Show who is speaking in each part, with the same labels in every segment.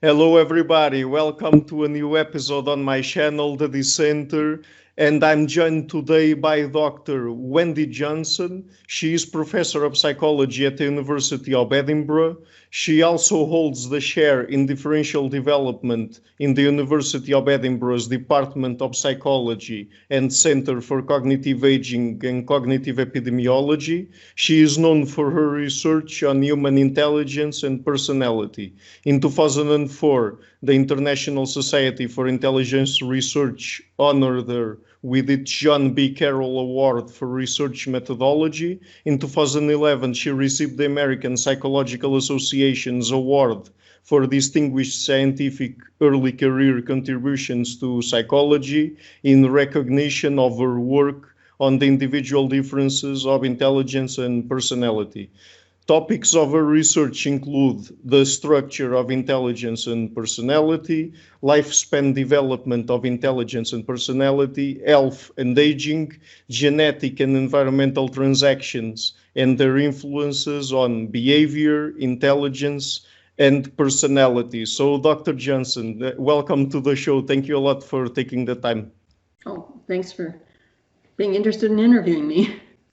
Speaker 1: Hello, everybody. Welcome to a new episode on my channel, The Dissenter. And I'm joined today by Dr. Wendy Johnson. She is professor of psychology at the University of Edinburgh. She also holds the chair in differential development in the University of Edinburgh's Department of Psychology and Center for Cognitive Aging and Cognitive Epidemiology. She is known for her research on human intelligence and personality. In 2004, the International Society for Intelligence Research honored her with its John B. Carroll Award for Research Methodology. In 2011, she received the American Psychological Association's Award for distinguished scientific early career contributions to psychology in recognition of her work on the individual differences of intelligence and personality. Topics of her research include the structure of intelligence and personality, lifespan development of intelligence and personality, health and aging, genetic and environmental transactions and their influences on behavior, intelligence, and personality. So, Dr. Johnson, uh, welcome to the show. Thank you a lot for taking the time.
Speaker 2: Oh, thanks for being interested in interviewing me.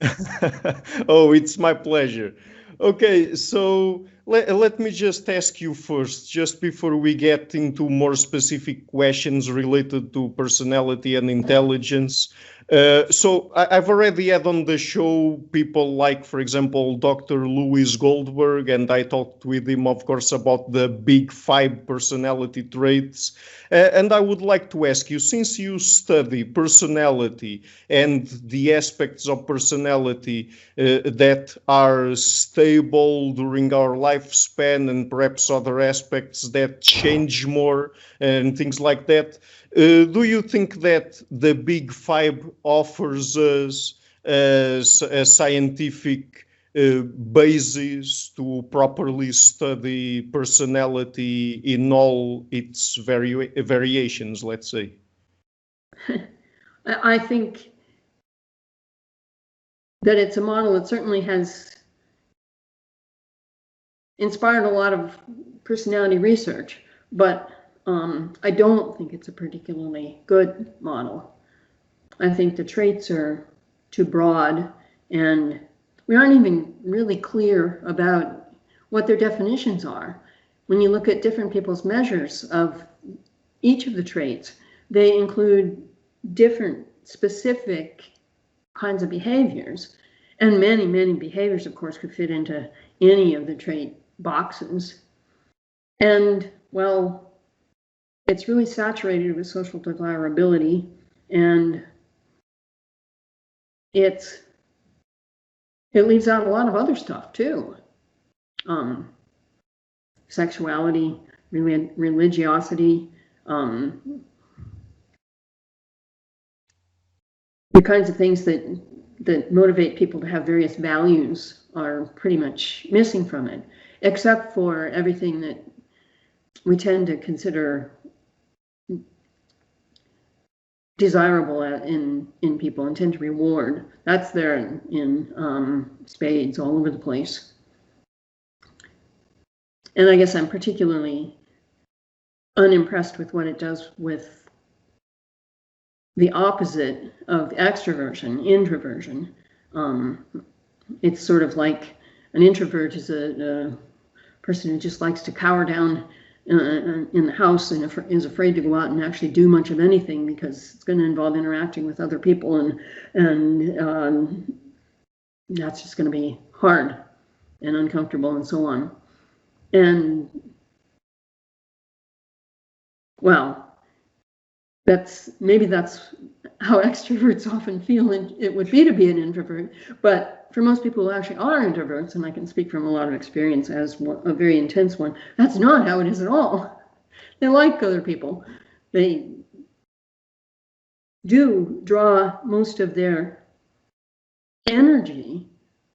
Speaker 1: oh, it's my pleasure. Okay, so let, let me just ask you first, just before we get into more specific questions related to personality and intelligence. Uh, so I, have already had on the show people like, for example, Dr. Lewis Goldberg, and I talked with him, of course, about the big five personality traits. Uh, and I would like to ask you, since you study personality and the aspects of personality uh, that are stable during our lifespan and perhaps other aspects that change more and things like that, uh, do you think that the Big Five offers us a, a scientific uh, basis to properly study personality in all its vari variations, let's say?
Speaker 2: I think that it's a model that certainly has inspired a lot of personality research, but um, I don't think it's a particularly good model. I think the traits are too broad and we aren't even really clear about what their definitions are. When you look at different people's measures of each of the traits, they include different specific kinds of behaviors. And many, many behaviors, of course, could fit into any of the trait boxes. And, well, it's really saturated with social desirability and it's it leaves out a lot of other stuff too. Um, sexuality religiosity um, the kinds of things that that motivate people to have various values are pretty much missing from it except for everything that we tend to consider desirable in in people and tend to reward. That's there in, um, spades all over the place. And I guess I'm particularly unimpressed with what it does with the opposite of extroversion, introversion. Um, it's sort of like an introvert is a, a person who just likes to cower down in, in the house and is afraid to go out and actually do much of anything because it's going to involve interacting with other people and and um, that's just going to be hard and uncomfortable and so on. And well, that's maybe that's how extroverts often feel and it would be to be an introvert, but for most people who actually are introverts, and I can speak from a lot of experience as a very intense one, that's not how it is at all. They like other people. They do draw most of their energy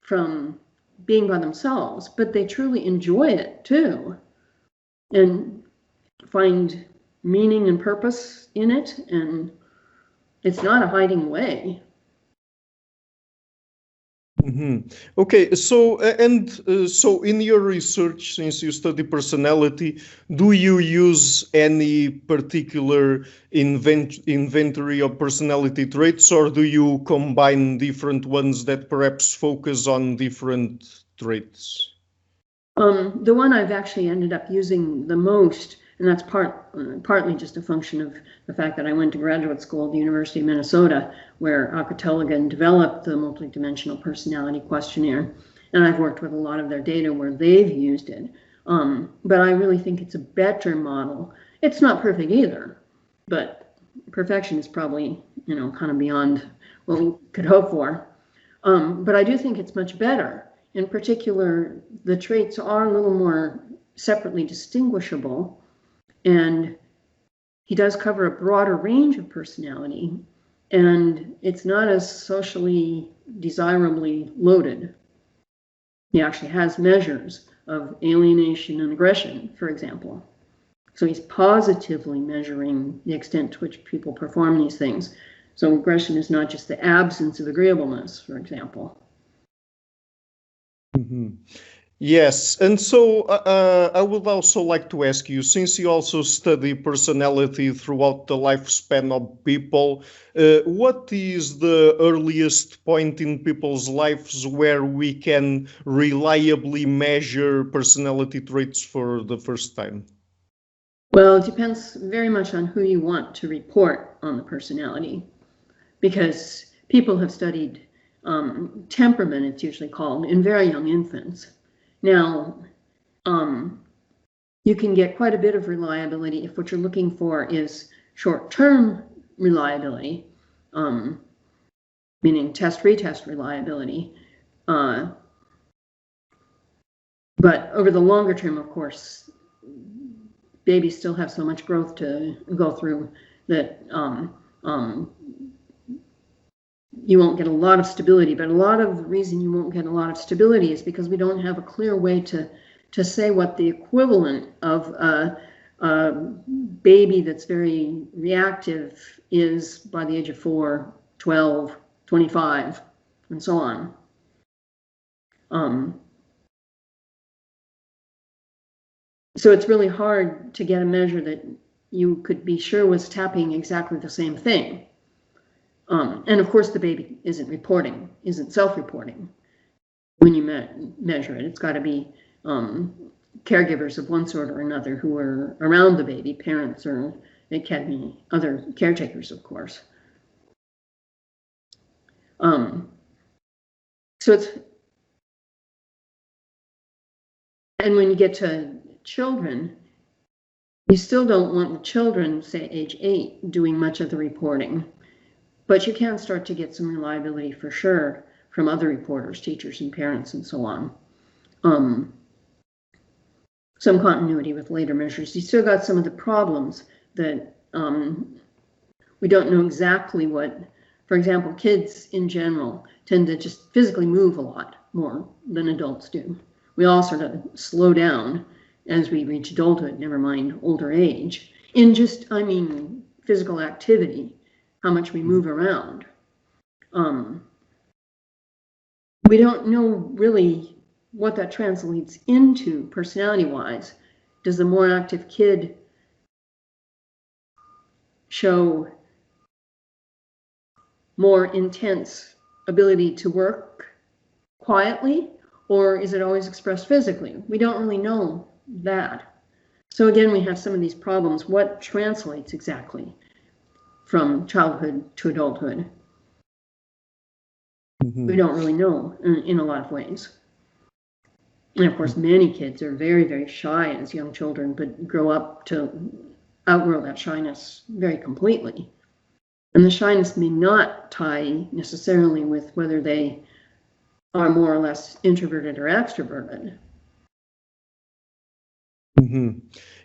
Speaker 2: from being by themselves, but they truly enjoy it too and find meaning and purpose in it. And it's not a hiding away.
Speaker 1: Mm-hmm. Okay, so and uh, so in your research, since you study personality, do you use any particular invent inventory of personality traits, or do you combine different ones that perhaps focus on different traits?
Speaker 2: Um, the one I've actually ended up using the most and that's part uh, partly just a function of the fact that I went to graduate school at the University of Minnesota, where Auke developed the multidimensional personality questionnaire, and I've worked with a lot of their data where they've used it. Um, but I really think it's a better model. It's not perfect either, but perfection is probably you know kind of beyond what we could hope for. Um, but I do think it's much better. In particular, the traits are a little more separately distinguishable and he does cover a broader range of personality, and it's not as socially desirably loaded. He actually has measures of alienation and aggression, for example. So he's positively measuring the extent to which people perform these things. So aggression is not just the absence of agreeableness, for example.
Speaker 1: Mm-hmm. Yes, and so uh, uh, I would also like to ask you, since you also study personality throughout the lifespan of people, uh, what is the earliest point in people's lives where we can reliably measure personality traits for the first time?
Speaker 2: Well, it depends very much on who you want to report on the personality, because people have studied um, temperament, it's usually called, in very young infants. Now, um, you can get quite a bit of reliability if what you're looking for is short-term reliability, um, meaning test-retest reliability. Uh, but over the longer term, of course, babies still have so much growth to go through that um, um, you won't get a lot of stability. But a lot of the reason you won't get a lot of stability is because we don't have a clear way to to say what the equivalent of a, a baby that's very reactive is by the age of 4, 12, 25, and so on. Um, so it's really hard to get a measure that you could be sure was tapping exactly the same thing. Um, and of course, the baby isn't reporting, isn't self-reporting when you me measure it. It's got to be um, caregivers of one sort or another who are around the baby, parents, or be other caretakers, of course. Um, so it's, and when you get to children, you still don't want the children, say age eight, doing much of the reporting. But you can start to get some reliability for sure from other reporters, teachers and parents and so on. Um, some continuity with later measures. You still got some of the problems that um, we don't know exactly what, for example, kids in general tend to just physically move a lot more than adults do. We all sort of slow down as we reach adulthood, never mind older age, in just, I mean, physical activity how much we move around. Um, we don't know really what that translates into personality wise. Does the more active kid show more intense ability to work quietly, or is it always expressed physically? We don't really know that. So again, we have some of these problems. What translates exactly? From childhood to adulthood. Mm-hmm. We don't really know in, in, a lot of ways. And of course, many kids are very, very shy as young children, but grow up to outgrow that shyness very completely. And the shyness may not tie necessarily with whether they are more or less introverted or extroverted.
Speaker 1: Mm-hmm.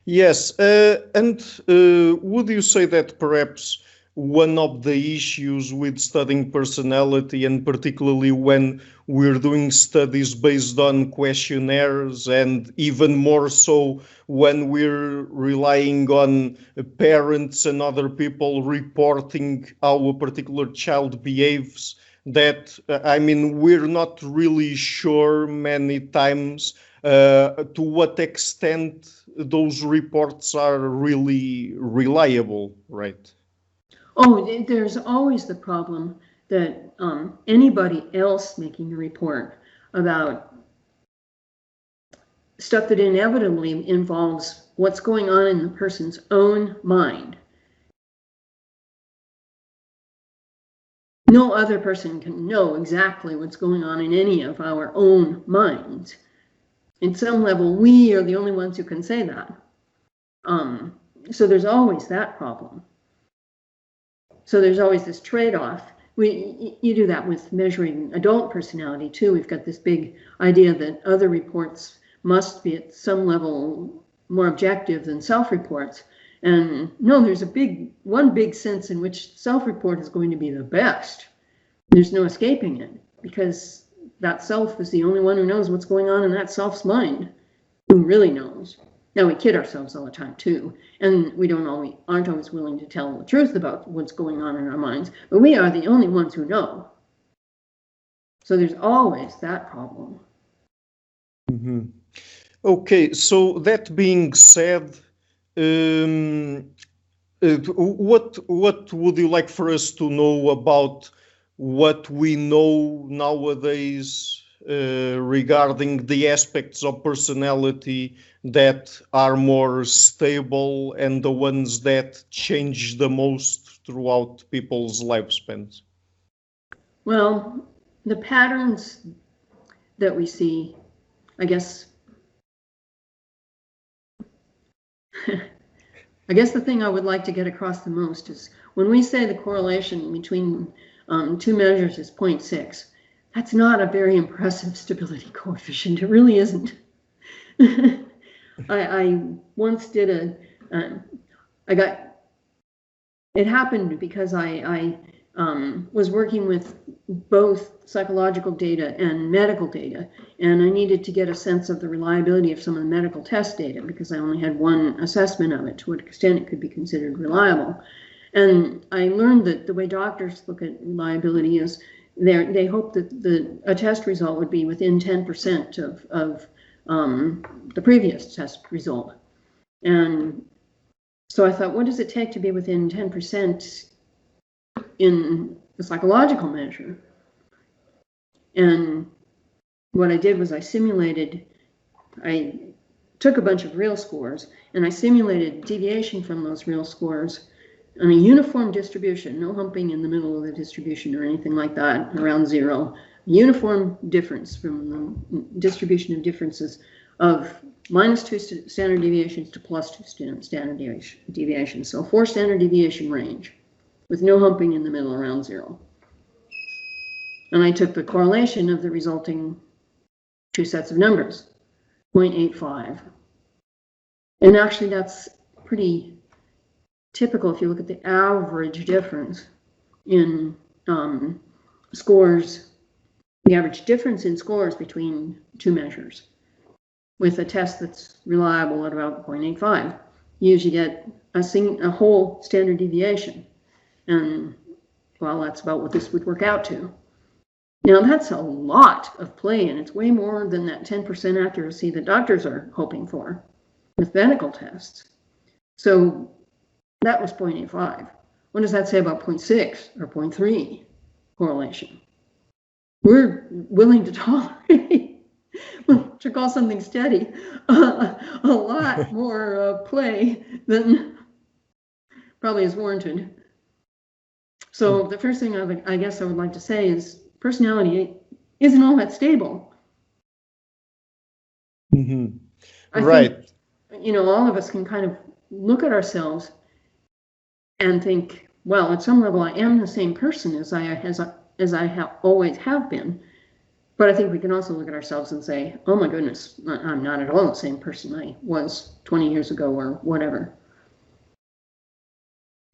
Speaker 1: Yes, uh, and uh, would you say that perhaps one of the issues with studying personality, and particularly when we're doing studies based on questionnaires, and even more so when we're relying on parents and other people reporting how a particular child behaves, that uh, I mean we're not really sure many times uh, to what extent those reports are really reliable, right?
Speaker 2: Oh, there's always the problem that um, anybody else making a report about stuff that inevitably involves what's going on in the person's own mind. No other person can know exactly what's going on in any of our own minds. In some level, we are the only ones who can say that. Um, so there's always that problem. So there's always this trade-off. We, you do that with measuring adult personality too. We've got this big idea that other reports must be at some level more objective than self-reports. And no, there's a big, one big sense in which self-report is going to be the best. There's no escaping it because that self is the only one who knows what's going on in that self's mind, who really knows. Now we kid ourselves all the time too, and we don't always aren't always willing to tell the truth about what's going on in our minds, but we are the only ones who know. So there's always that problem.
Speaker 1: Mm-hmm. Okay, so that being said, um, uh, what what would you like for us to know about what we know nowadays uh, regarding the aspects of personality that are more stable and the ones that change the most throughout people's lifespans?
Speaker 2: Well, the patterns that we see, I guess. I guess the thing I would like to get across the most is when we say the correlation between um, two measures is 0.6. That's not a very impressive stability coefficient. It really isn't. I, I, once did a, uh, I got, it happened because I, I um, was working with both psychological data and medical data, and I needed to get a sense of the reliability of some of the medical test data because I only had one assessment of it, to what extent it could be considered reliable. And I learned that the way doctors look at reliability is they hope that the a test result would be within 10% of, of um, the previous test result. And so I thought, what does it take to be within 10% in the psychological measure? And what I did was I simulated, I took a bunch of real scores and I simulated deviation from those real scores on a uniform distribution, no humping in the middle of the distribution or anything like that, around zero, uniform difference from the distribution of differences of minus two st standard deviations to plus two st standard deviation, deviations. So four standard deviation range with no humping in the middle around zero. And I took the correlation of the resulting two sets of numbers, 0.85. And actually that's pretty typical if you look at the average difference in um, scores, the average difference in scores between two measures with a test that's reliable at about 0.85. You usually get a, sing, a whole standard deviation. And well, that's about what this would work out to. Now that's a lot of play and it's way more than that 10% accuracy that doctors are hoping for with medical tests. So that was 0.85. What does that say about 0.6 or 0.3 correlation? We're willing to tolerate, to call something steady, uh, a lot more uh, play than probably is warranted. So the first thing I, would, I guess I would like to say is personality isn't all that stable.
Speaker 1: Mm-hmm. Right.
Speaker 2: Think, you know, all of us can kind of look at ourselves and think, well, at some level, I am the same person as I as I, as I have always have been. But I think we can also look at ourselves and say, oh my goodness, I'm not at all the same person I was 20 years ago or whatever.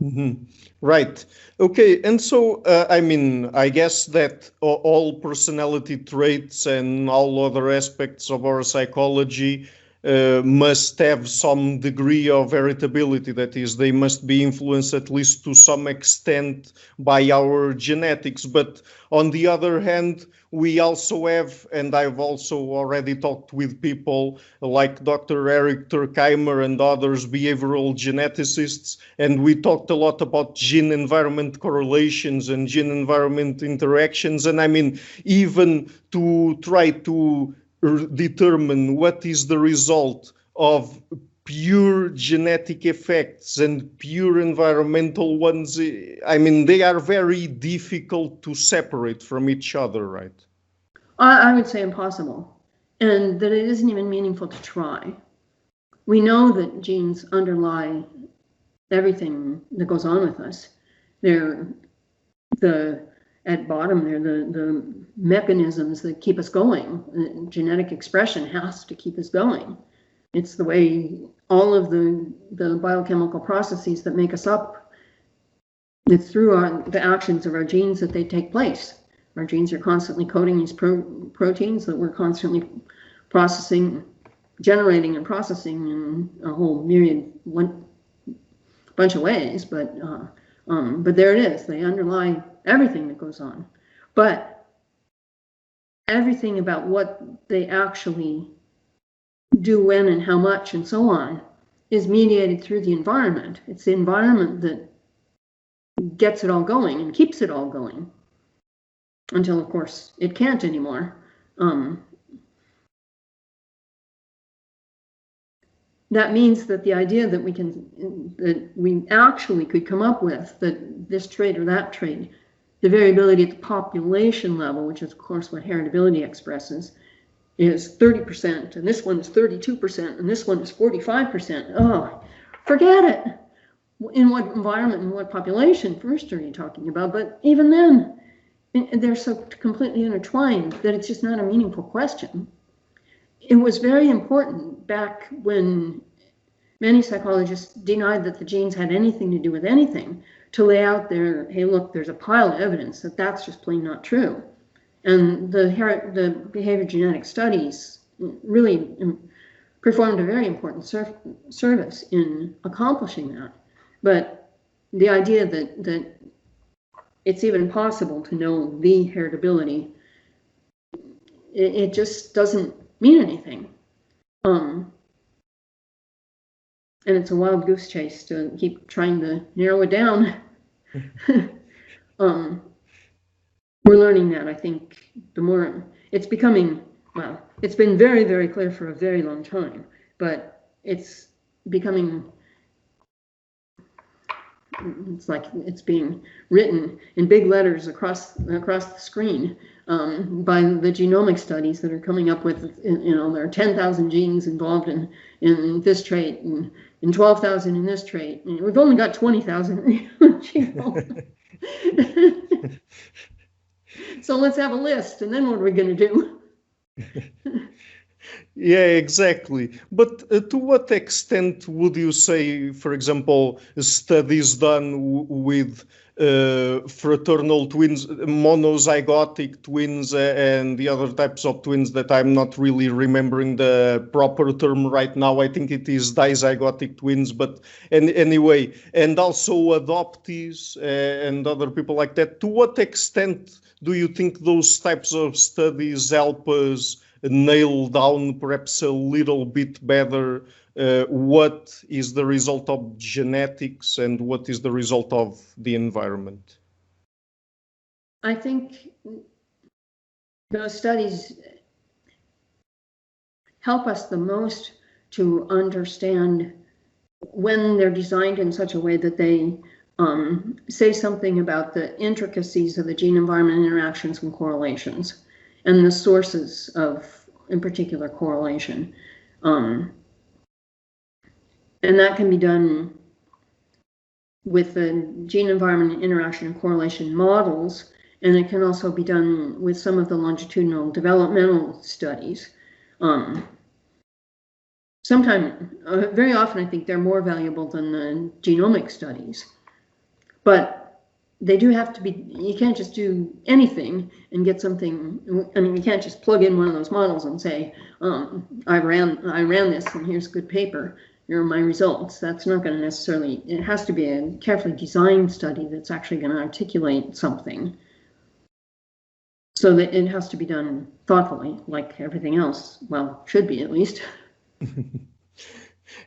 Speaker 1: Mm-hmm. Right. Okay. And so, uh, I mean, I guess that all personality traits and all other aspects of our psychology uh, must have some degree of heritability. That is, they must be influenced at least to some extent by our genetics. But on the other hand, we also have, and I've also already talked with people like Dr. Eric Turkheimer and others behavioral geneticists, and we talked a lot about gene environment correlations and gene environment interactions. And I mean, even to try to determine what is the result of pure genetic effects and pure environmental ones, I mean, they are very difficult to separate from each other, right?
Speaker 2: I, would say impossible, and that it isn't even meaningful to try. We know that genes underlie everything that goes on with us. They're the at bottom they're the, the mechanisms that keep us going. genetic expression has to keep us going. It's the way all of the, the biochemical processes that make us up, it's through our, the actions of our genes that they take place. Our genes are constantly coding these pro proteins that we're constantly processing, generating and processing in a whole myriad, one bunch of ways. But uh, um, but there it is. They underlie everything that goes on. But everything about what they actually do when and how much and so on is mediated through the environment. It's the environment that gets it all going and keeps it all going until, of course, it can't anymore. Um, that means that the idea that we can, that we actually could come up with that this trait or that trait, the variability at the population level, which is of course what heritability expresses, is 30%, and this one is 32%, and this one is 45%. Oh, forget it. In what environment and what population first are you talking about? But even then, they're so completely intertwined that it's just not a meaningful question. It was very important back when many psychologists denied that the genes had anything to do with anything to lay out there, hey, look, there's a pile of evidence that that's just plain not true. And the, the behavior genetic studies really performed a very important service in accomplishing that. But the idea that, that it's even possible to know the heritability, it, it just doesn't mean anything. Um, and it's a wild goose chase to keep trying to narrow it down. um, we're learning that. I think the more it's becoming, well, it's been very, very clear for a very long time, but it's becoming it's like it's being written in big letters across across the screen um, by the genomic studies that are coming up with you know there are 10,000 genes involved in in this trait and, and 12,000 in this trait. And we've only got 20,000 so let's have a list and then what are we going to do?
Speaker 1: Yeah, exactly. But uh, to what extent would you say, for example, studies done with uh, fraternal twins, monozygotic twins, uh, and the other types of twins that I'm not really remembering the proper term right now. I think it is dizygotic twins, but and, anyway, and also adoptees uh, and other people like that. To what extent do you think those types of studies help us? nail down perhaps a little bit better uh, what is the result of genetics and what is the result of the environment?
Speaker 2: I think those studies help us the most to understand when they're designed in such a way that they um, say something about the intricacies of the gene environment interactions and correlations and the sources of, in particular, correlation. Um, and that can be done with the gene environment interaction and correlation models, and it can also be done with some of the longitudinal developmental studies. Um, sometimes, uh, very often, I think they're more valuable than the genomic studies. But they do have to be, you can't just do anything and get something, I mean, you can't just plug in one of those models and say, um, I ran, I ran this and here's good paper, are my results. That's not gonna necessarily, it has to be a carefully designed study that's actually gonna articulate something. So that it has to be done thoughtfully, like everything else, well, should be at least.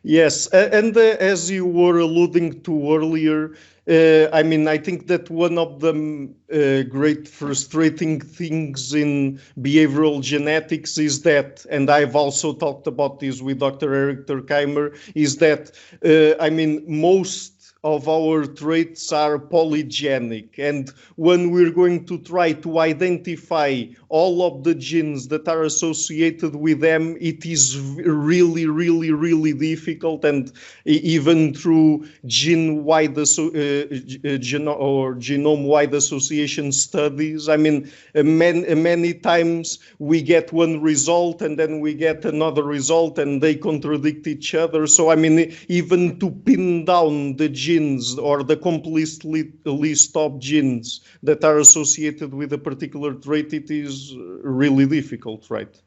Speaker 1: Yes, and uh, as you were alluding to earlier, uh, I mean, I think that one of the uh, great frustrating things in behavioral genetics is that, and I've also talked about this with Dr. Eric Turkheimer, is that, uh, I mean, most of our traits are polygenic. And when we're going to try to identify all of the genes that are associated with them, it is really, really, really difficult. And even through gene-wide asso- uh, uh, geno- or genome-wide association studies, I mean, uh, many, many times we get one result and then we get another result and they contradict each other. So, I mean, even to pin down the genes or the complete li- list of genes that are associated with a particular trait, it is really difficult, right?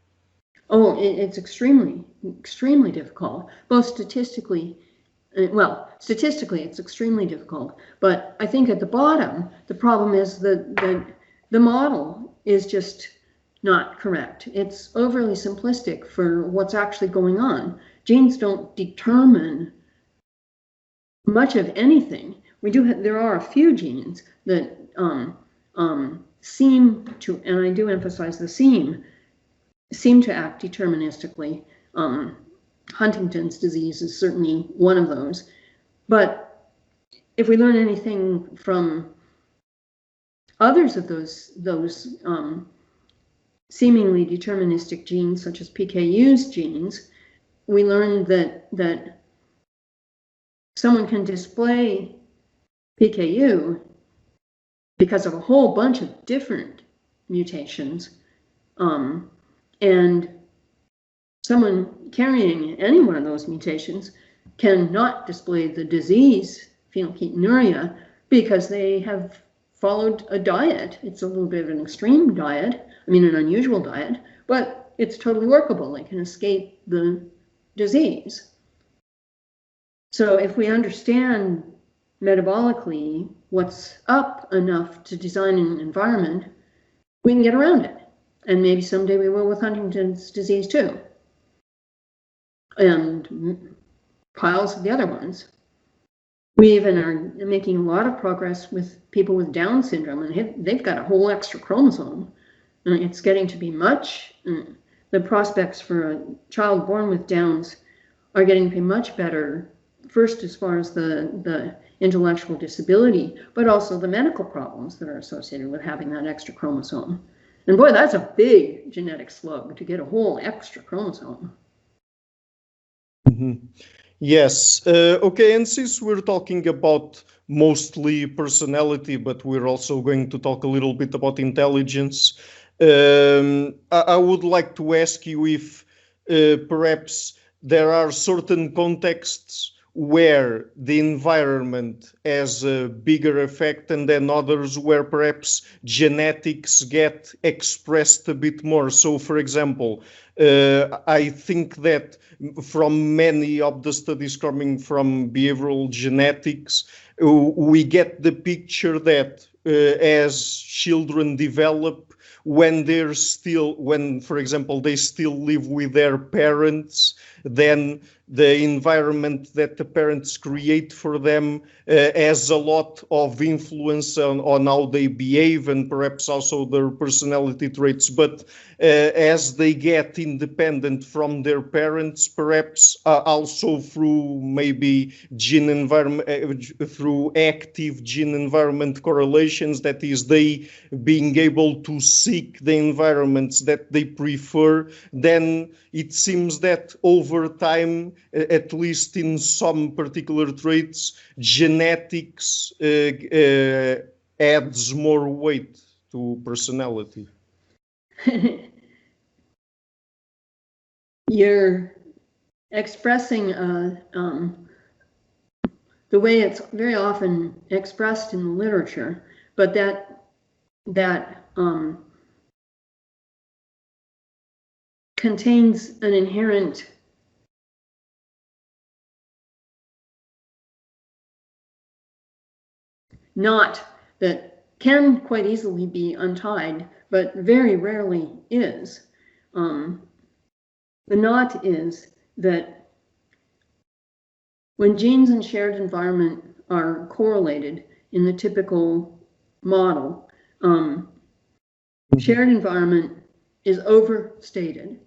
Speaker 2: Oh, it's extremely, extremely difficult, both statistically, uh, well, statistically, it's extremely difficult. But I think at the bottom, the problem is that the, the model is just not correct. It's overly simplistic for what's actually going on. Genes don't determine much of anything. We do have, there are a few genes that um, um, seem to, and I do emphasize the seem, seem to act deterministically. Um, Huntington's disease is certainly one of those. But if we learn anything from others of those those um, seemingly deterministic genes, such as PKU's genes, we learn that that someone can display PKU because of a whole bunch of different mutations. Um, and someone carrying any one of those mutations cannot display the disease, phenylketonuria, because they have followed a diet. It's a little bit of an extreme diet, I mean, an unusual diet, but it's totally workable. They can escape the disease. So if we understand metabolically what's up enough to design an environment, we can get around it. And maybe someday we will with Huntington's disease too. And piles of the other ones. We even are making a lot of progress with people with Down syndrome, and they've got a whole extra chromosome. And it's getting to be much. Mm, the prospects for a child born with Downs are getting to be much better. First, as far as the the intellectual disability, but also the medical problems that are associated with having that extra chromosome. And boy, that's a big genetic slug to get a whole extra chromosome.
Speaker 1: Mm-hmm. Yes. Uh, okay. And since we're talking about mostly personality, but we're also going to talk a little bit about intelligence, um, I, I, would like to ask you if uh, perhaps there are certain contexts where the environment has a bigger effect and then others where perhaps genetics get expressed a bit more. So, for example, uh, I think that from many of the studies coming from behavioral genetics, we get the picture that uh, as children develop, when they're still, when, for example, they still live with their parents, then the environment that the parents create for them uh, has a lot of influence on, on how they behave and perhaps also their personality traits. But uh, as they get independent from their parents, perhaps uh, also through maybe gene environment, uh, through active gene environment correlations, that is, they being able to seek the environments that they prefer, then it seems that over time, at least in some particular traits, genetics uh, uh, adds more weight to personality.
Speaker 2: You're expressing uh, um, the way it's very often expressed in the literature but that that um, contains an inherent knot that can quite easily be untied, but very rarely is. Um, the knot is that when genes and shared environment are correlated in the typical model, um, shared environment is overstated.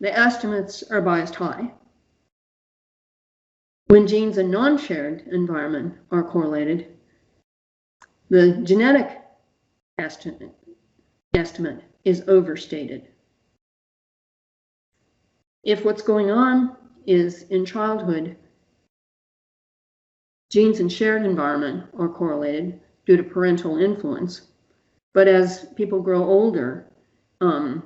Speaker 2: The estimates are biased high. When genes and non-shared environment are correlated, the genetic estimate, estimate is overstated. If what's going on is in childhood, genes and shared environment are correlated due to parental influence, but as people grow older, um,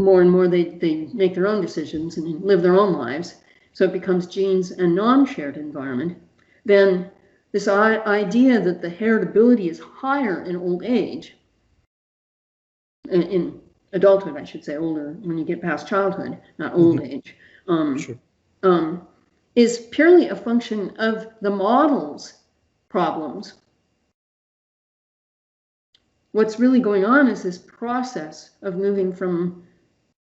Speaker 2: more and more they, they make their own decisions and live their own lives. So it becomes genes and non-shared environment. Then this idea that the heritability is higher in old age, in, adulthood, I should say, older when you get past childhood, not old mm-hmm. age, um, sure. um, is purely a function of the model's problems what's really going on is this process of moving from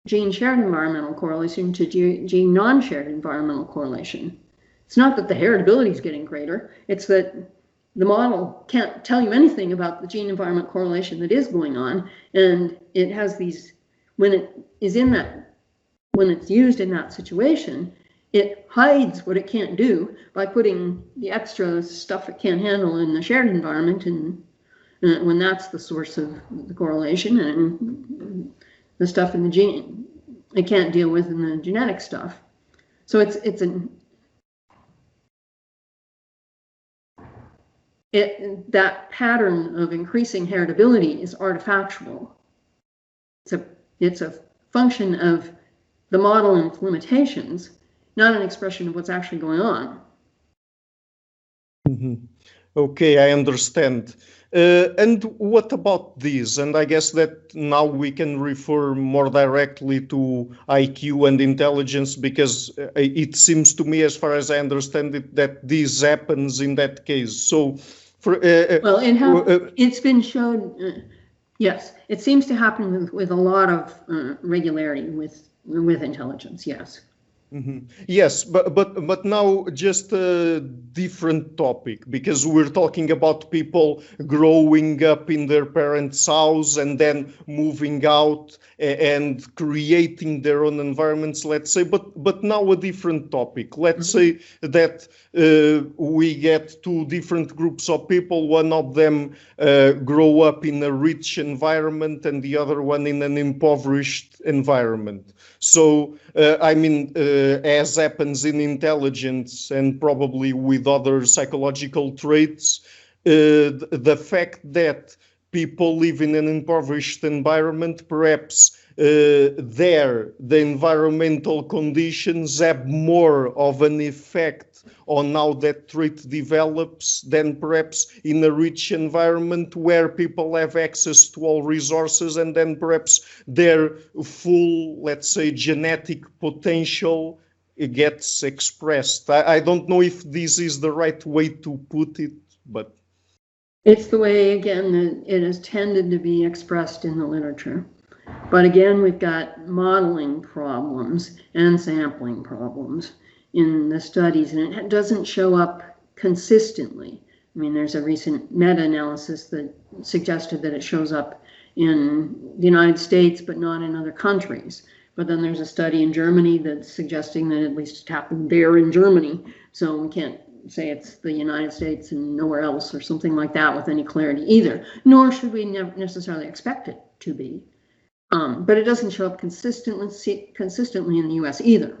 Speaker 2: gene shared environmental correlation to gene non-shared environmental correlation. It's not that the heritability is getting greater, it's that the model can't tell you anything about the gene environment correlation that is going on. And it has these, when it is in that, when it's used in that situation, it hides what it can't do by putting the extra stuff it can't handle in the shared environment and uh, when that's the source of the correlation and the stuff in the gene it can't deal with in the genetic stuff. So it's it's an it that pattern of increasing heritability is artifactual. It's a it's a function of the model and its limitations, not an expression of what's actually going on.
Speaker 1: Mm-hmm. Okay, I understand. Uh, and what about this? And I guess that now we can refer more directly to IQ and intelligence because uh, it seems to me, as far as I understand it, that this happens in that case. So, for
Speaker 2: uh, uh well, it ha- uh, it's been shown. yes, it seems to happen with, with a lot of regularity with with intelligence. Yes.
Speaker 1: Mm-hmm. Yes, but but but now just a different topic because we're talking about people growing up in their parents' house and then moving out and creating their own environments. Let's say, but but now a different topic. Let's mm-hmm. say that uh, we get two different groups of people. One of them uh, grow up in a rich environment and the other one in an impoverished environment. So uh, I mean uh, as happens in intelligence and probably with other psychological traits, uh, the fact that people live in an impoverished environment, perhaps Uh, there the environmental conditions have more of an effect on how that trait develops than perhaps in a rich environment where people have access to all resources and then perhaps their full, let's say, genetic potential gets expressed. I, I don't know if this is the right way to put it, but.
Speaker 2: It's the way, again, that it has tended to be expressed in the literature. But again, we've got modeling problems and sampling problems in the studies, and it doesn't show up consistently. I mean, there's a recent meta-analysis that suggested that it shows up in the United States, but not in other countries. But then there's a study in Germany that's suggesting that at least it happened there in Germany. So we can't say it's the United States and nowhere else or something like that with any clarity either. Nor should we necessarily expect it to be. Um, but it doesn't show up consistently consistently in the U.S. either.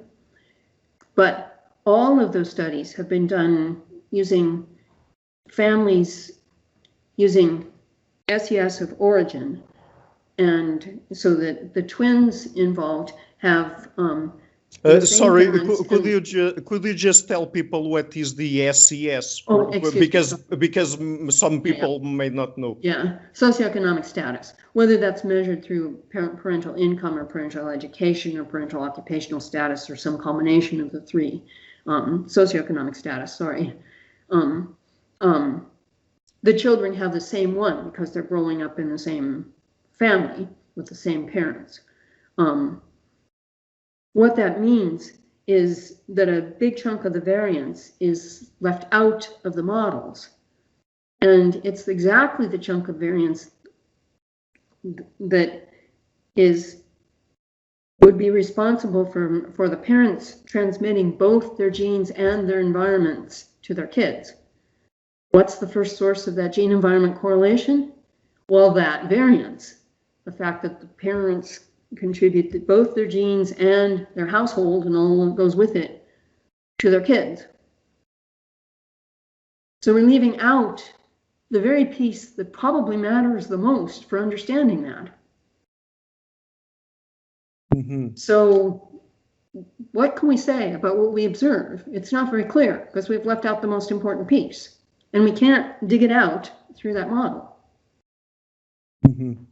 Speaker 2: But all of those studies have been done using families using SES of origin, and so that the twins involved have um,
Speaker 1: Uh, sorry,
Speaker 2: parents
Speaker 1: cou- could you ju- could you just tell people what is the SES?
Speaker 2: Oh, excuse me.
Speaker 1: because because some people may not know.
Speaker 2: Yeah, socioeconomic status, whether that's measured through parent, parental income or parental education or parental occupational status or some combination of the three. Um, socioeconomic status, sorry. Um, um, the children have the same one because they're growing up in the same family with the same parents. Um, what that means is that a big chunk of the variance is left out of the models. And it's exactly the chunk of variance that is, would be responsible for, for the parents transmitting both their genes and their environments to their kids. What's the first source of that gene environment correlation? Well, that variance, the fact that the parents contribute both their genes and their household and all that goes with it to their kids. So we're leaving out the very piece that probably matters the most for understanding that.
Speaker 1: Mhm.
Speaker 2: So what can we say about what we observe? It's not very clear because we've left out the most important piece and we can't dig it out through that model.
Speaker 1: Mhm.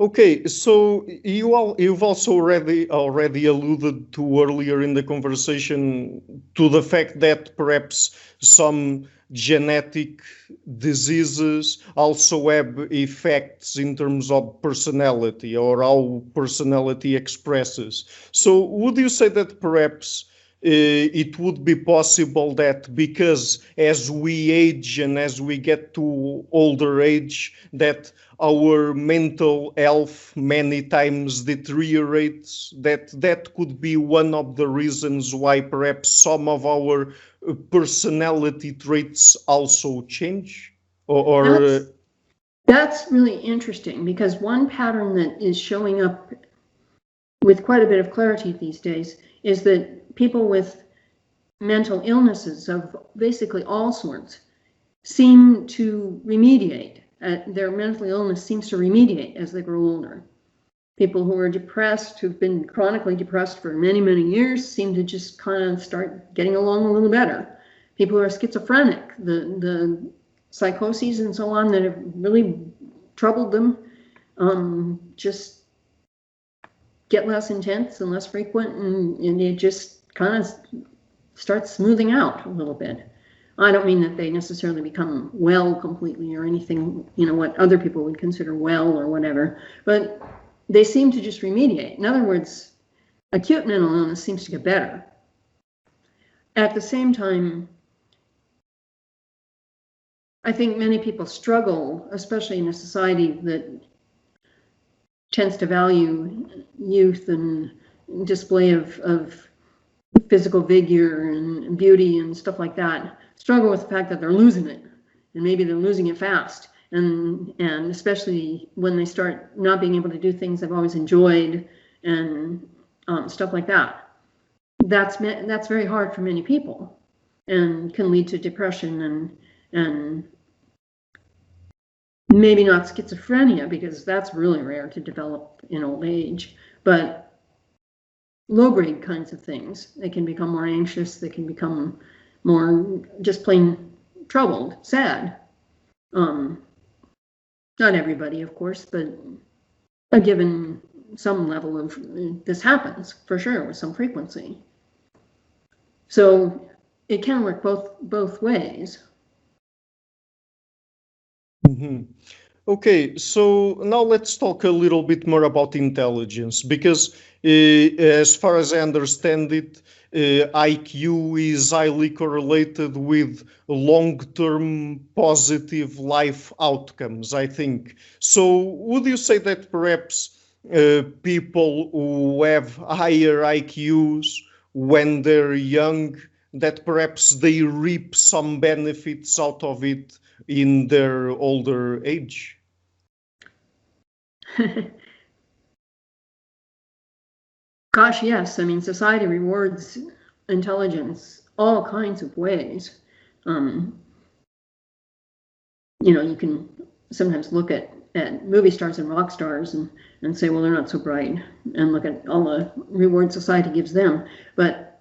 Speaker 1: Okay, so you all, you've also already already alluded to earlier in the conversation to the fact that perhaps some genetic diseases also have effects in terms of personality or how personality expresses. So would you say that perhaps it would be possible that because as we age and as we get to older age that our mental health many times deteriorates that that could be one of the reasons why perhaps some of our uh, personality traits also change or, or uh,
Speaker 2: That's, that's really interesting because one pattern that is showing up with quite a bit of clarity these days is that people with mental illnesses of basically all sorts seem to remediate. Uh, their mental illness seems to remediate as they grow older. People who are depressed, who've been chronically depressed for many, many years, seem to just kind of start getting along a little better. People who are schizophrenic, the, the psychoses and so on that have really troubled them, um, just get less intense and less frequent, and, and it just kind of starts smoothing out a little bit. I don't mean that they necessarily become well completely or anything, you know, what other people would consider well or whatever, but they seem to just remediate. In other words, acute mental illness seems to get better. At the same time, I think many people struggle, especially in a society that tends to value youth and display of, of physical vigor and beauty and stuff like that, struggle with the fact that they're losing it. And maybe they're losing it fast. And, and especially when they start not being able to do things they've always enjoyed and um, stuff like that. That's, that's very hard for many people and can lead to depression and, and maybe not schizophrenia because that's really rare to develop in old age, but low grade kinds of things. They can become more anxious, they can become more just plain troubled, sad. Um, not everybody, of course, but a given some level of this happens for sure with some frequency. So it can work both both ways.
Speaker 1: Mhm. Okay, so now let's talk a little bit more about intelligence because, as far as I understand it, uh, IQ is highly correlated with long-term positive life outcomes, I think. So, would you say that perhaps uh, people who have higher IQs when they're young, that perhaps they reap some benefits out of it in their older age?
Speaker 2: Gosh, yes. I mean, society rewards intelligence all kinds of ways. Um, you know, you can sometimes look at at movie stars and rock stars and, and say, well, they're not so bright, and look at all the reward society gives them. But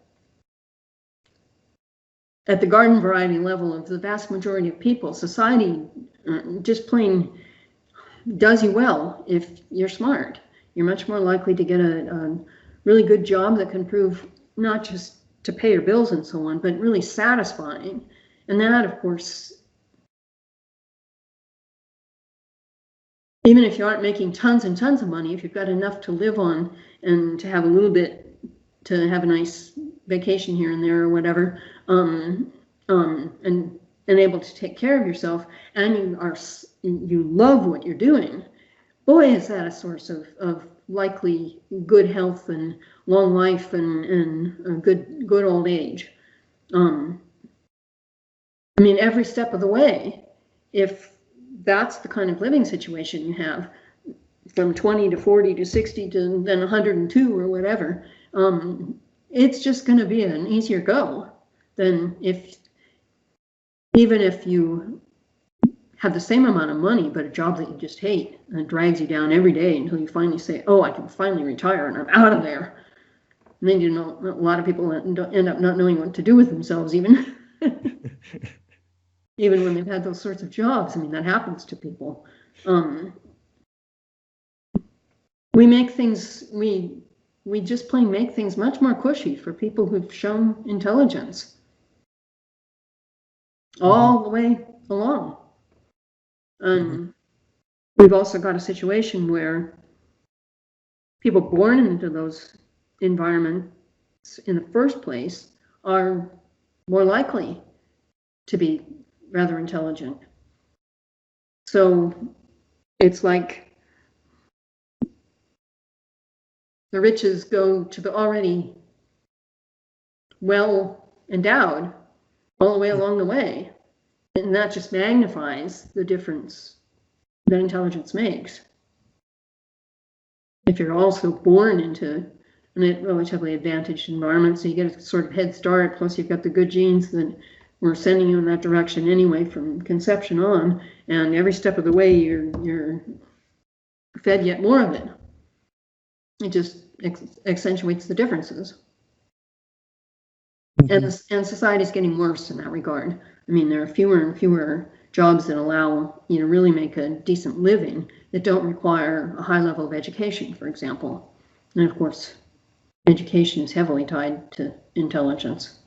Speaker 2: at the garden variety level of the vast majority of people, society uh, just plain does you well if you're smart. You're much more likely to get a, a really good job that can prove not just to pay your bills and so on, but really satisfying. And that, of course, even if you aren't making tons and tons of money, if you've got enough to live on and to have a little bit to have a nice vacation here and there or whatever, um, um, and and able to take care of yourself, and you are you love what you're doing, boy, is that a source of of likely good health and long life and and a good good old age. Um, I mean, every step of the way, if that's the kind of living situation you have from 20 to 40 to 60 to then 102 or whatever, um, it's just going to be an easier go than if, even if you have the same amount of money, but a job that you just hate and it drags you down every day until you finally say, oh, I can finally retire and I'm out of there. And then you know, a lot of people end up not knowing what to do with themselves even. even when they've had those sorts of jobs. I mean, that happens to people. Um, we make things, we, we just plain make things much more cushy for people who've shown intelligence all the way along. Um, we've also got a situation where people born into those environments in the first place are more likely to be rather intelligent. So it's like the riches go to the already well endowed all the way along the way. And that just magnifies the difference that intelligence makes. If you're also born into a relatively advantaged environment, so you get a sort of head start, plus you've got the good genes, that we're sending you in that direction anyway from conception on, and every step of the way you're you're fed yet more of it. It just accentuates the differences. Mm-hmm. And and society is getting worse in that regard. I mean, there are fewer and fewer jobs that allow you to really make a decent living that don't require a high level of education, for example. And of course, education is heavily tied to intelligence.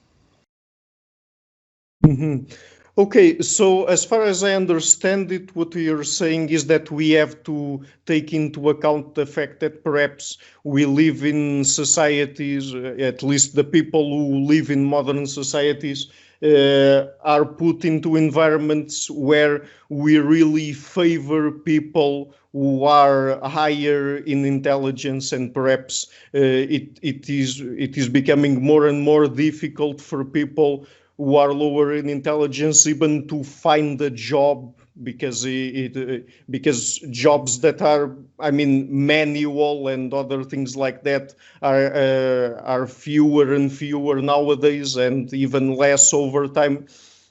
Speaker 1: Mm-hmm. Okay, so as far as I understand it, what you're saying is that we have to take into account the fact that perhaps we live in societies, at least the people who live in modern societies, uh, are put into environments where we really favor people who are higher in intelligence and perhaps uh, it, it is it is becoming more and more difficult for people who are lower in intelligence even to find a job because it, it, because jobs that are I mean manual and other things like that are uh, are fewer and fewer nowadays and even less over time.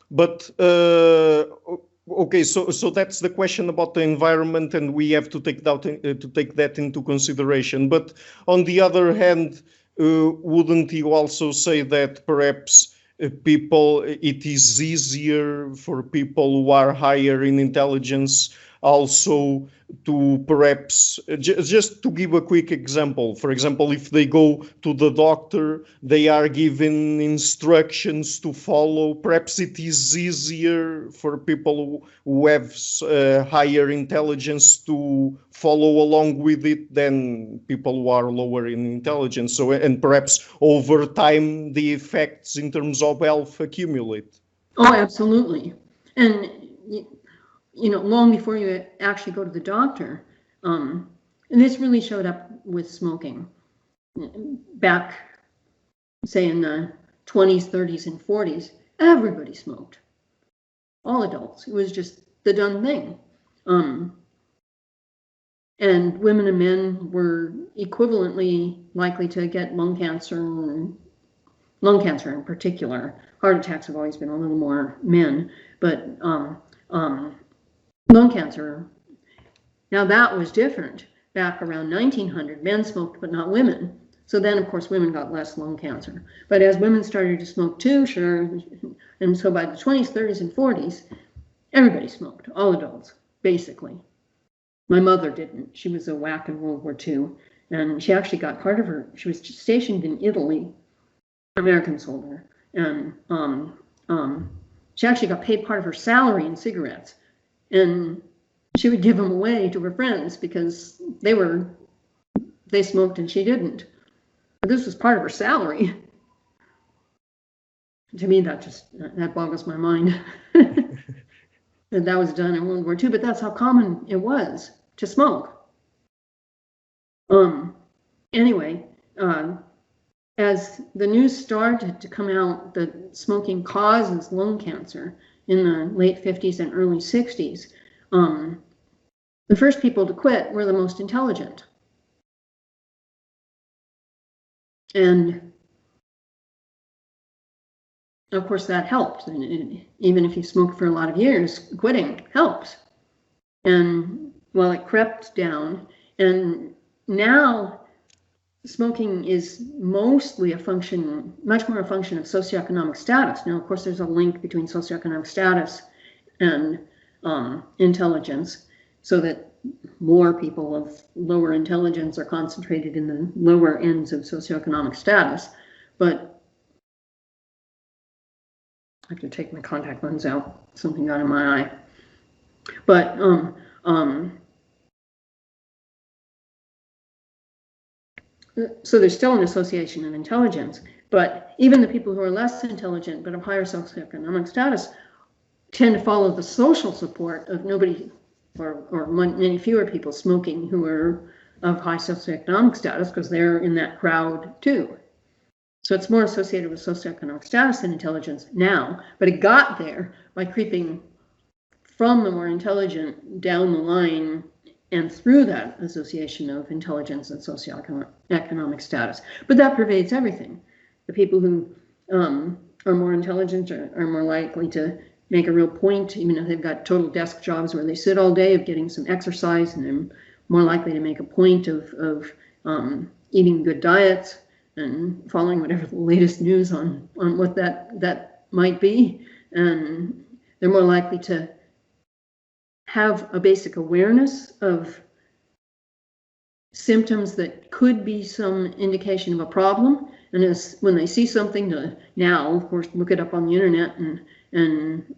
Speaker 1: But uh, okay so so that's the question about the environment and we have to take that uh, to take that into consideration. But on the other hand uh, wouldn't you also say that perhaps uh, Uh, people, it is easier for people who are higher in intelligence also to perhaps just to give a quick example. For example if they go to the doctor they are given instructions to follow. Perhaps it is easier for people who have uh, higher intelligence to follow along with it than people who are lower in intelligence. So and perhaps over time the effects in terms of health accumulate.
Speaker 2: Oh absolutely. And you know, long before you actually go to the doctor. Um, and this really showed up with smoking back, say, in the 20s, 30s, and 40s. Everybody smoked, all adults. It was just the done thing. Um, and women and men were equivalently likely to get lung cancer, lung cancer in particular. Heart attacks have always been a little more men, but um, um, lung cancer Now that was different. Back around 1900, men smoked, but not women. So then, of course, women got less lung cancer. But as women started to smoke too, sure, and so by the 20s, 30s, and 40s, everybody smoked, all adults, basically. My mother didn't. She was a WAC in World War II, and she actually got part of her. She was stationed in Italy, American soldier, and um, um, she actually got paid part of her salary in cigarettes, and she would give them away to her friends because they were they smoked and she didn't. But this was part of her salary. To me, that just that boggles my mind. that that was done in World War II, but that's how common it was to smoke. Um. Anyway, uh, as the news started to come out that smoking causes lung cancer in the late 50s and early 60s, um, the first people to quit were the most intelligent. And of course, that helped. Even if you smoked for a lot of years, quitting helps. And well, it crept down. And now smoking is mostly a function, much more a function of socioeconomic status. Now, of course, there's a link between socioeconomic status and um, intelligence, so that more people of lower intelligence are concentrated in the lower ends of socioeconomic status. But I have to take my contact lens out. Something got in my eye. But um, um, so there's still an association of intelligence, but even the people who are less intelligent but of higher socioeconomic status tend to follow the social support of nobody or, or many fewer people smoking who are of high socioeconomic status because they're in that crowd too. So it's more associated with socioeconomic status than intelligence now, but it got there by creeping from the more intelligent down the line and through that association of intelligence and socioeconomic status. But that pervades everything. The people who um, are more intelligent are, are more likely to make a real point, even if they've got total desk jobs where they sit all day, of getting some exercise, and they're more likely to make a point of, of um, eating good diets and following whatever the latest news on, on what that, that might be. And they're more likely to have a basic awareness of symptoms that could be some indication of a problem. And as when they see something to now, of course, look it up on the internet and and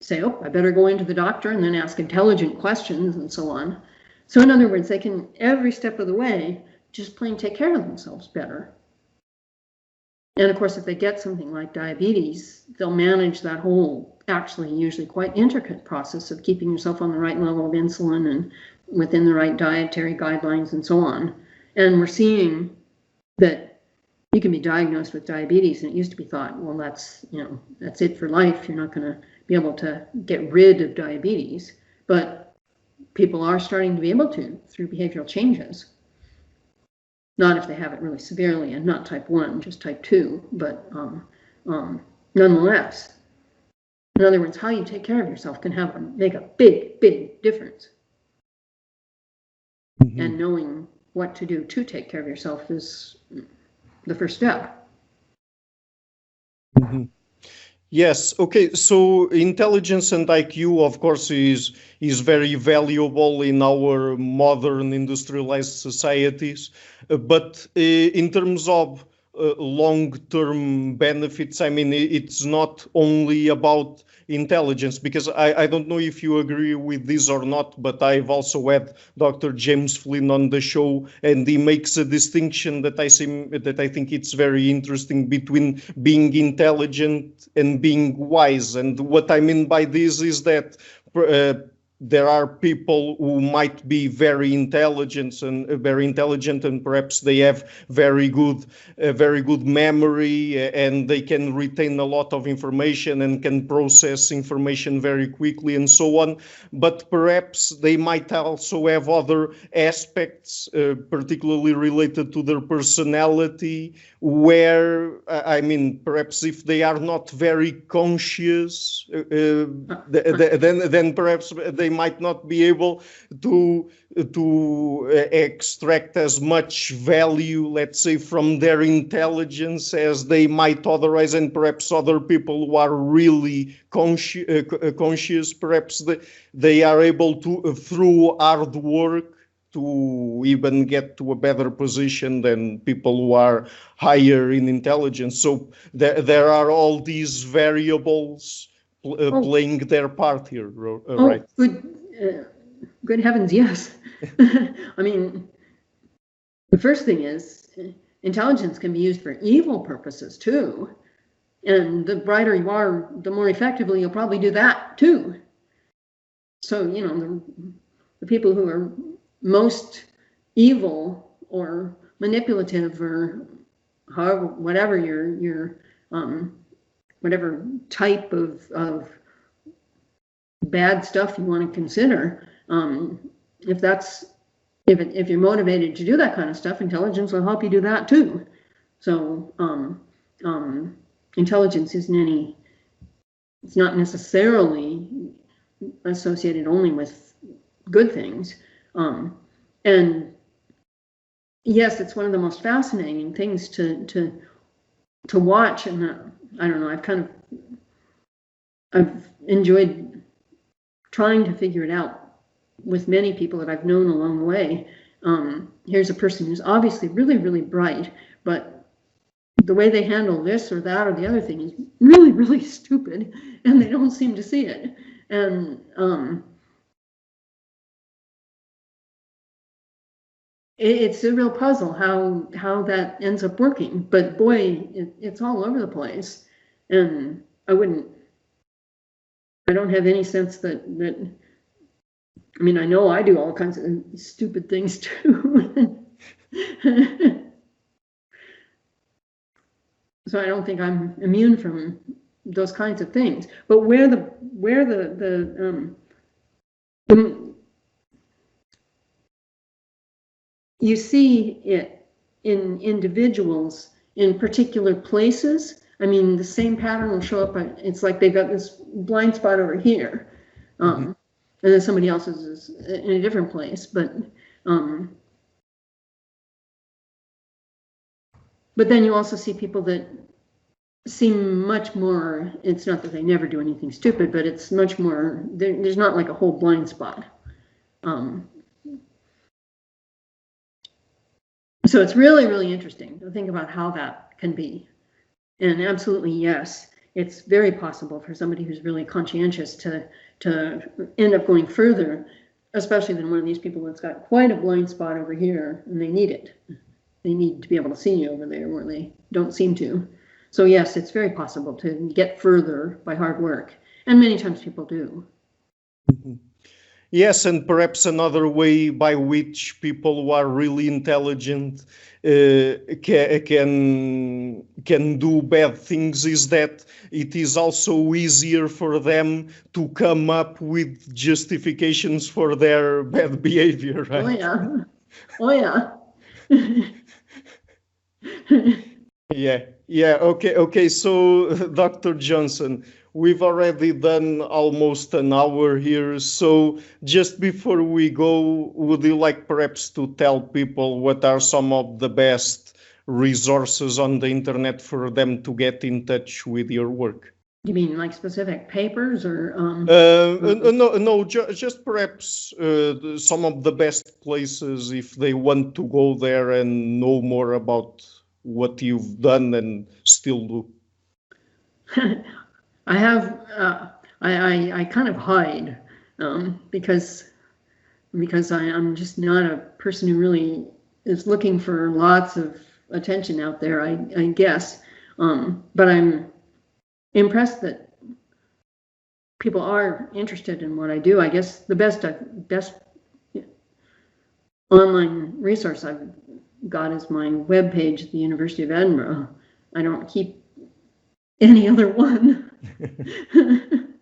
Speaker 2: say, oh, I better go into the doctor and then ask intelligent questions and so on. So, in other words, they can every step of the way just plain take care of themselves better. And of course, if they get something like diabetes, they'll manage that whole, actually, usually quite intricate process of keeping yourself on the right level of insulin and within the right dietary guidelines and so on. And we're seeing that you can be diagnosed with diabetes, and it used to be thought, well, that's you know, that's it for life. You're not going to be able to get rid of diabetes, but people are starting to be able to through behavioral changes. Not if they have it really severely and not type 1, just type 2, but um, um, nonetheless. In other words, how you take care of yourself can have a, make a big, big difference. Mm-hmm. And knowing what to do to take care of yourself is the first step.
Speaker 1: Mm-hmm. Yes. Okay. So intelligence and IQ, of course, is is very valuable in our modern industrialized societies. Uh, but uh, in terms of uh, long-term benefits, I mean, it's not only about intelligence because I, I don't know if you agree with this or not but i've also had dr james flynn on the show and he makes a distinction that i seem that i think it's very interesting between being intelligent and being wise. And what i mean by this is that uh, there are people who might be very intelligent and uh, very intelligent and perhaps they have very good uh, very good memory uh, and they can retain a lot of information and can process information very quickly and so on. But perhaps they might also have other aspects uh, particularly related to their personality where I mean, perhaps if they are not very conscious, uh, uh, th- th- then then perhaps they might not be able to to uh, extract as much value, let's say, from their intelligence as they might otherwise, and perhaps other people who are really consci- uh, conscious, perhaps they, they are able to uh, through hard work to even get to a better position than people who are higher in intelligence. So there, there are all these variables uh,
Speaker 2: Oh.
Speaker 1: playing their part here, uh,
Speaker 2: Oh,
Speaker 1: right?
Speaker 2: good, uh, good heavens, yes. I mean, the first thing is intelligence can be used for evil purposes too. And the brighter you are, the more effectively you'll probably do that too. So, you know, the, the people who are most evil or manipulative or however, whatever your, your, um, whatever type of, of bad stuff you want to consider. Um, if that's if it, if you're motivated to do that kind of stuff, intelligence will help you do that too. So um, um, intelligence isn't any. It's not necessarily associated only with good things. Um, and yes, it's one of the most fascinating things to to to watch. And uh, I don't know. I've kind of I've enjoyed trying to figure it out with many people that I've known along the way. Um, here's a person who's obviously really, really bright, but the way they handle this or that or the other thing is really, really stupid, and they don't seem to see it. And um, it's a real puzzle how how that ends up working. But boy, it, it's all over the place, and I wouldn't. I don't have any sense that that I mean, I know I do all kinds of stupid things too. so I don't think I'm immune from those kinds of things. But where the where the the um the, you see it in individuals in particular places. I mean, the same pattern will show up. It's like they've got this blind spot over here. Um, and then somebody else's is in a different place. But um, but then you also see people that seem much more. It's not that they never do anything stupid, but it's much more. There, there's not like a whole blind spot. Um, so it's really really interesting to think about how that can be. And absolutely yes, it's very possible for somebody who's really conscientious to to end up going further, especially than one of these people that's got quite a blind spot over here and they need it. They need to be able to see you over there where they don't seem to. So yes, it's very possible to get further by hard work. And many times people do. Mm-hmm.
Speaker 1: Yes, and perhaps another way by which people who are really intelligent uh, ca- can can do bad things is that it is also easier for them to come up with justifications for their bad behavior,
Speaker 2: Oh yeah. Oh yeah.
Speaker 1: Yeah, yeah, okay, okay. So, Dr. Johnson, we've already done almost an hour here. So, just before we go, would you like perhaps to tell people what are some of the best resources on the internet for them to get in touch with your work?
Speaker 2: you mean like specific papers or um
Speaker 1: Uh, no, no, ju- just perhaps uh, some of the best places if they want to go there and know more about what you've done and still do.
Speaker 2: I have uh, I, I I kind of hide um, because because I, I'm just not a person who really is looking for lots of attention out there. I, I guess, um, but I'm impressed that people are interested in what I do. I guess the best best online resource I've got is my webpage at the University of Edinburgh. I don't keep any other one.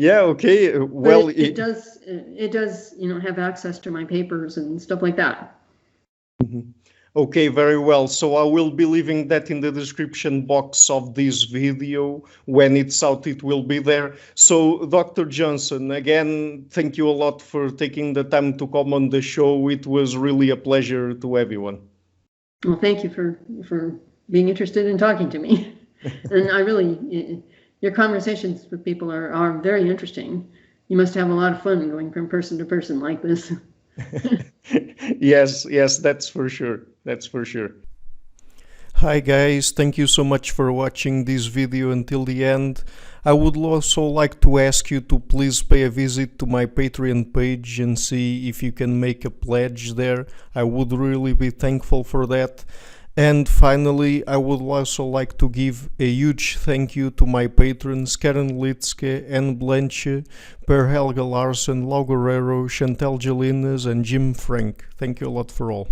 Speaker 1: Yeah, okay. Well,
Speaker 2: it, it
Speaker 1: it,
Speaker 2: does it does you know have access to my papers and stuff like that. Mm-hmm.
Speaker 1: Okay, very well. So I will be leaving that in the description box of this video. When it's out, it will be there. So, Dr. Johnson, again, thank you a lot for taking the time to come on the show. It was really a pleasure to everyone.
Speaker 2: Well, thank you for, for being interested in talking to me. and I really, your conversations with people are, are very interesting. You must have a lot of fun going from person to person like this.
Speaker 1: yes, yes, that's for sure. That's for sure. Hi guys, thank you so much for watching this video until the end. I would also like to ask you to please pay a visit to my Patreon page and see if you can make a pledge there. I would really be thankful for that. And finally, I would also like to give a huge thank you to my patrons Karen Litzke, Anne Blanche, Per Helge Larsen, Lau Guerrero, Chantel Gelinas, and Jim Frank. Thank you a lot for all.